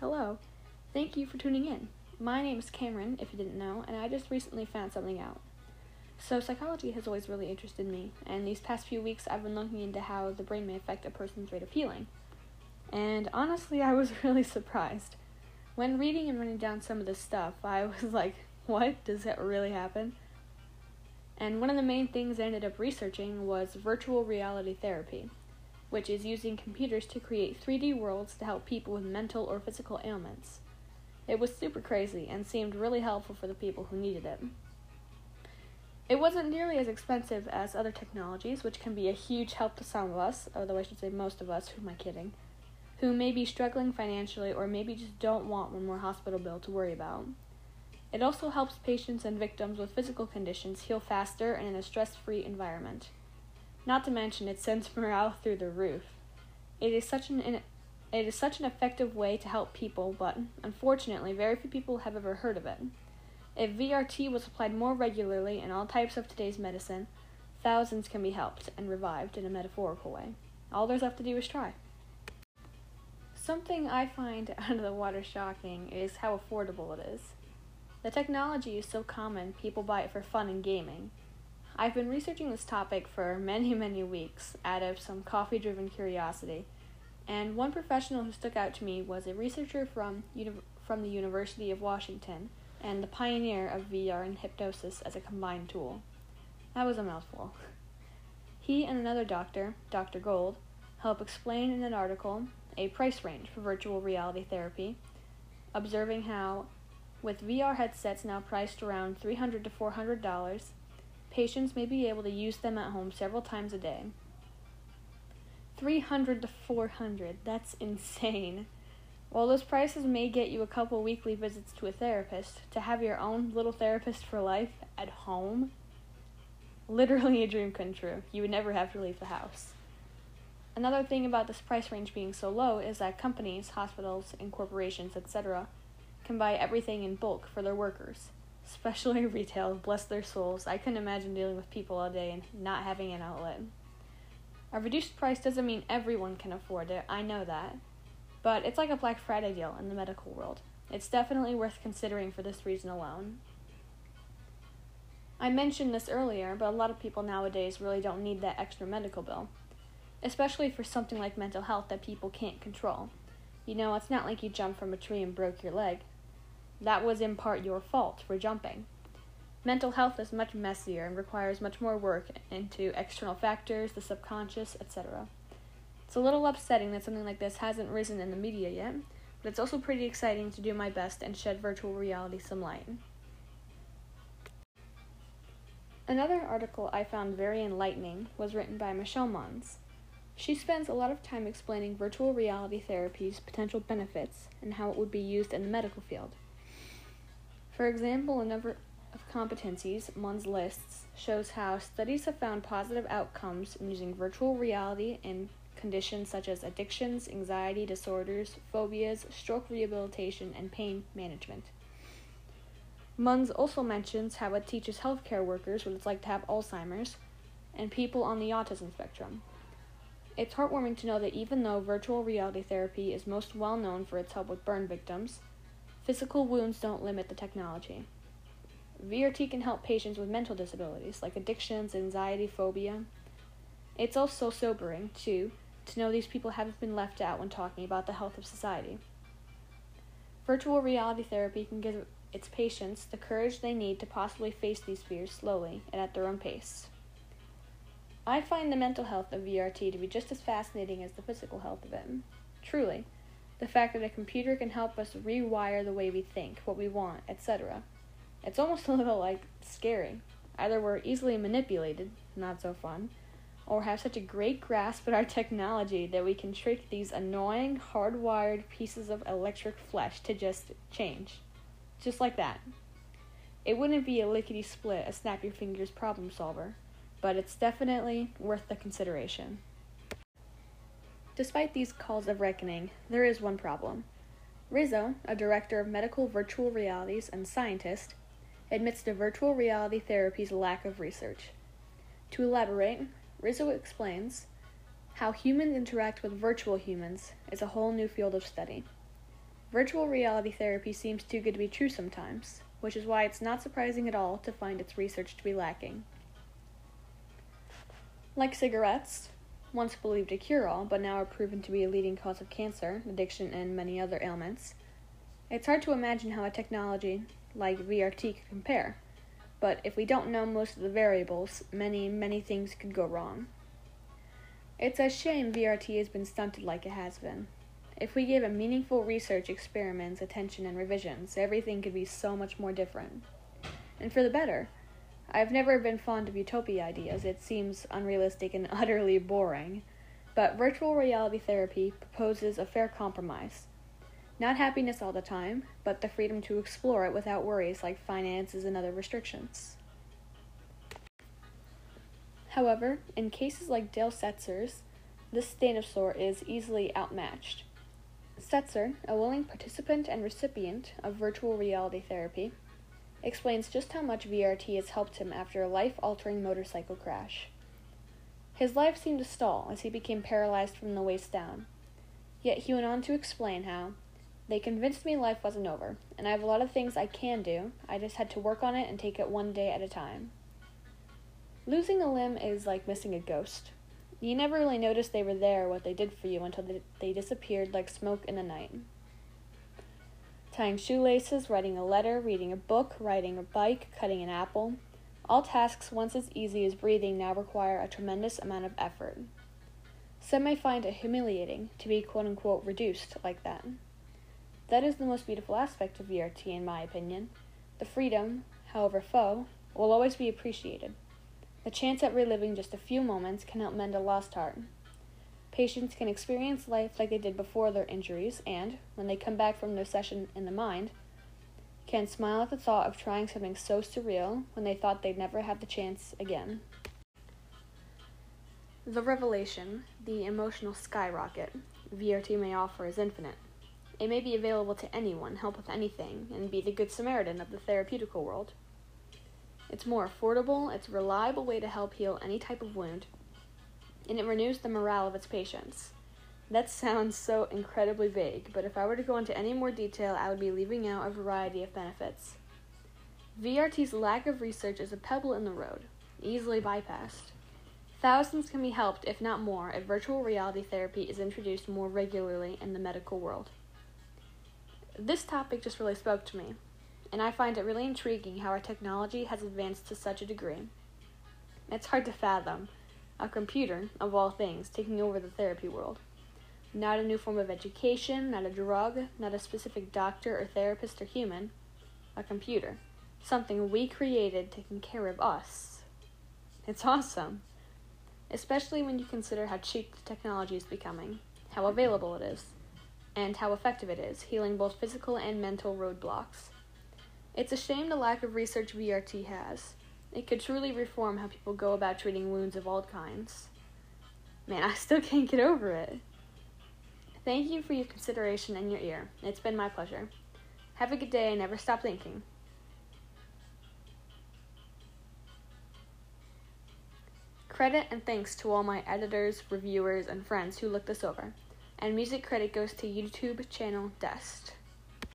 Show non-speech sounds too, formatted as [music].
Hello. Thank you for tuning in. My name is Cameron, if you didn't know, and I just recently found something out. So, psychology has always really interested me, and these past few weeks I've been looking into how the brain may affect a person's rate of healing. And honestly, I was [laughs] really surprised. When reading and running down some of this stuff, I [laughs] was like, what? Does that really happen? And one of the main things I ended up researching was virtual reality therapy which is using computers to create 3D worlds to help people with mental or physical ailments. It was super crazy and seemed really helpful for the people who needed it. It wasn't nearly as expensive as other technologies, which can be a huge help to some of us, although I should say most of us, who am I kidding, who may be struggling financially or maybe just don't want one more hospital bill to worry about. It also helps patients and victims with physical conditions heal faster and in a stress free environment. Not to mention, it sends morale through the roof. It is such an it is such an effective way to help people, but unfortunately, very few people have ever heard of it. If VRT was applied more regularly in all types of today's medicine, thousands can be helped and revived in a metaphorical way. All there's left to do is try. Something I find [laughs] out of the water shocking is how affordable it is. The technology is so common, people buy it for fun and gaming. I've been researching this topic for many, many weeks out of some coffee driven curiosity, and one professional who stuck out to me was a researcher from, uni- from the University of Washington and the pioneer of VR and hypnosis as a combined tool. That was a mouthful. He and another doctor, Dr. Gold, help explain in an article a price range for virtual reality therapy, observing how, with VR headsets now priced around 300 to $400, Patients may be able to use them at home several times a day. 300 to 400, that's insane. While those prices may get you a couple weekly visits to a therapist, to have your own little therapist for life at home, literally a dream come true. You would never have to leave the house. Another thing about this price range being so low is that companies, hospitals, and corporations, etc., can buy everything in bulk for their workers especially retail, bless their souls. I couldn't imagine dealing with people all day and not having an outlet. A reduced price doesn't mean everyone can afford it, I know that. But it's like a Black Friday deal in the medical world. It's definitely worth considering for this reason alone. I mentioned this earlier, but a lot of people nowadays really don't need that extra medical bill, especially for something like mental health that people can't control. You know, it's not like you jumped from a tree and broke your leg. That was in part your fault for jumping. Mental health is much messier and requires much more work into external factors, the subconscious, etc. It's a little upsetting that something like this hasn't risen in the media yet, but it's also pretty exciting to do my best and shed virtual reality some light. Another article I found very enlightening was written by Michelle Mons. She spends a lot of time explaining virtual reality therapy's potential benefits and how it would be used in the medical field. For example, a number of competencies Munz lists shows how studies have found positive outcomes in using virtual reality in conditions such as addictions, anxiety disorders, phobias, stroke rehabilitation, and pain management. Munz also mentions how it teaches healthcare workers what it's like to have Alzheimer's and people on the autism spectrum. It's heartwarming to know that even though virtual reality therapy is most well known for its help with burn victims, Physical wounds don't limit the technology. VRT can help patients with mental disabilities like addictions, anxiety, phobia. It's also sobering, too, to know these people haven't been left out when talking about the health of society. Virtual reality therapy can give its patients the courage they need to possibly face these fears slowly and at their own pace. I find the mental health of VRT to be just as fascinating as the physical health of it. Truly the fact that a computer can help us rewire the way we think, what we want, etc. It's almost [laughs] a little like scary. Either we're easily manipulated, not so fun, or have such a great grasp at our technology that we can trick these annoying, hardwired pieces of electric flesh to just change. Just like that. It wouldn't be a lickety split, a snap your fingers problem solver, but it's definitely worth the consideration. Despite these calls of reckoning, there is one problem. Rizzo, a director of medical virtual realities and scientist, admits to virtual reality therapy's lack of research. To elaborate, Rizzo explains how humans interact with virtual humans is a whole new field of study. Virtual reality therapy seems too good to be true sometimes, which is why it's not surprising at all to find its research to be lacking. Like cigarettes, once believed a cure all, but now are proven to be a leading cause of cancer, addiction, and many other ailments, it's hard to imagine how a technology like VRT could compare. But if we don't know most of the variables, many, many things could go wrong. It's a shame VRT has been stunted like it has been. If we gave it meaningful research, experiments, attention, and revisions, everything could be so much more different. And for the better. I've never been fond of utopia ideas, it seems unrealistic and [laughs] utterly boring. But virtual reality therapy proposes a fair compromise. Not happiness all the time, but the freedom to explore it without worries like finances and other restrictions. However, in cases like Dale Setzer's, this dinosaur is easily outmatched. Setzer, a willing participant and recipient of virtual reality therapy, explains just how much VRT has helped him after a life altering motorcycle crash. His life seemed to stall as he became paralyzed from the waist down. Yet he went on to explain how they convinced me life wasn't over, and I have a lot of things I can do. I just had to work on it and take it one day at a time. Losing a limb is like missing a ghost. You never really notice they were there, what they did for you, until they, they disappeared like smoke in the night. Tying shoelaces, writing a letter, reading a book, riding a bike, cutting an apple. All tasks once as easy as breathing now require a tremendous amount of effort. Some may find it humiliating to be quote unquote reduced like that. That is the most beautiful aspect of VRT, in my opinion. The freedom, however faux, will always be appreciated. The chance at reliving just a few moments can help mend a lost heart. Patients can experience life like they did before their injuries, and, when they come back from their session in the mind, can smile at the thought of trying something so surreal when they thought they'd never have the chance again. The revelation, the emotional skyrocket, VRT may offer is infinite. It may be available to anyone, help with anything, and be the good Samaritan of the therapeutical world. It's more affordable, it's a reliable way to help heal any type of wound, and it renews the morale of its patients. That sounds so incredibly vague, but if I were to go into any more detail, I would be leaving out a variety of benefits. VRT's lack of research is a pebble in the road, easily bypassed. Thousands can be helped, if not more, if virtual reality therapy is introduced more regularly in the medical world. This topic just really spoke to me, and I find it really intriguing how our technology has advanced to such a degree. It's hard to fathom a computer, of all things, taking over the therapy world. Not a new form of education, not a drug, not a specific doctor or therapist or human. A computer. Something we created taking care of us. It's awesome. Especially when you consider how cheap the technology is becoming, how available it is, and how effective it is, healing both physical and mental roadblocks. It's a shame the lack of research VRT has. It could truly reform how people go about treating wounds of all kinds. Man, [laughs] I still can't get over it. Thank you for your consideration and your ear. It's been my pleasure. Have a good day and never stop thinking. Credit and thanks to all my editors, reviewers, and friends who looked this over. And music credit goes to YouTube channel Dest.